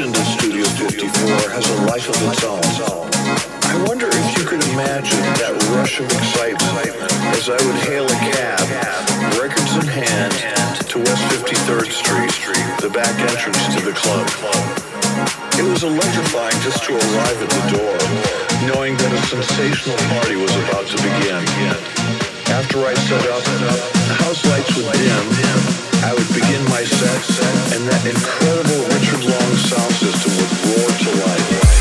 Studio 54 has a life of its own. I wonder if you could imagine that rush of excitement as I would hail a cab, records in hand, to West 53rd Street, the back entrance to the club. It was electrifying just to arrive at the door, knowing that a sensational party was about to begin. After I set up, the house lights would dim, I would begin my set, and that incredible Richard Long sound system would roar to life.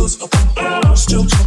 That's what's up.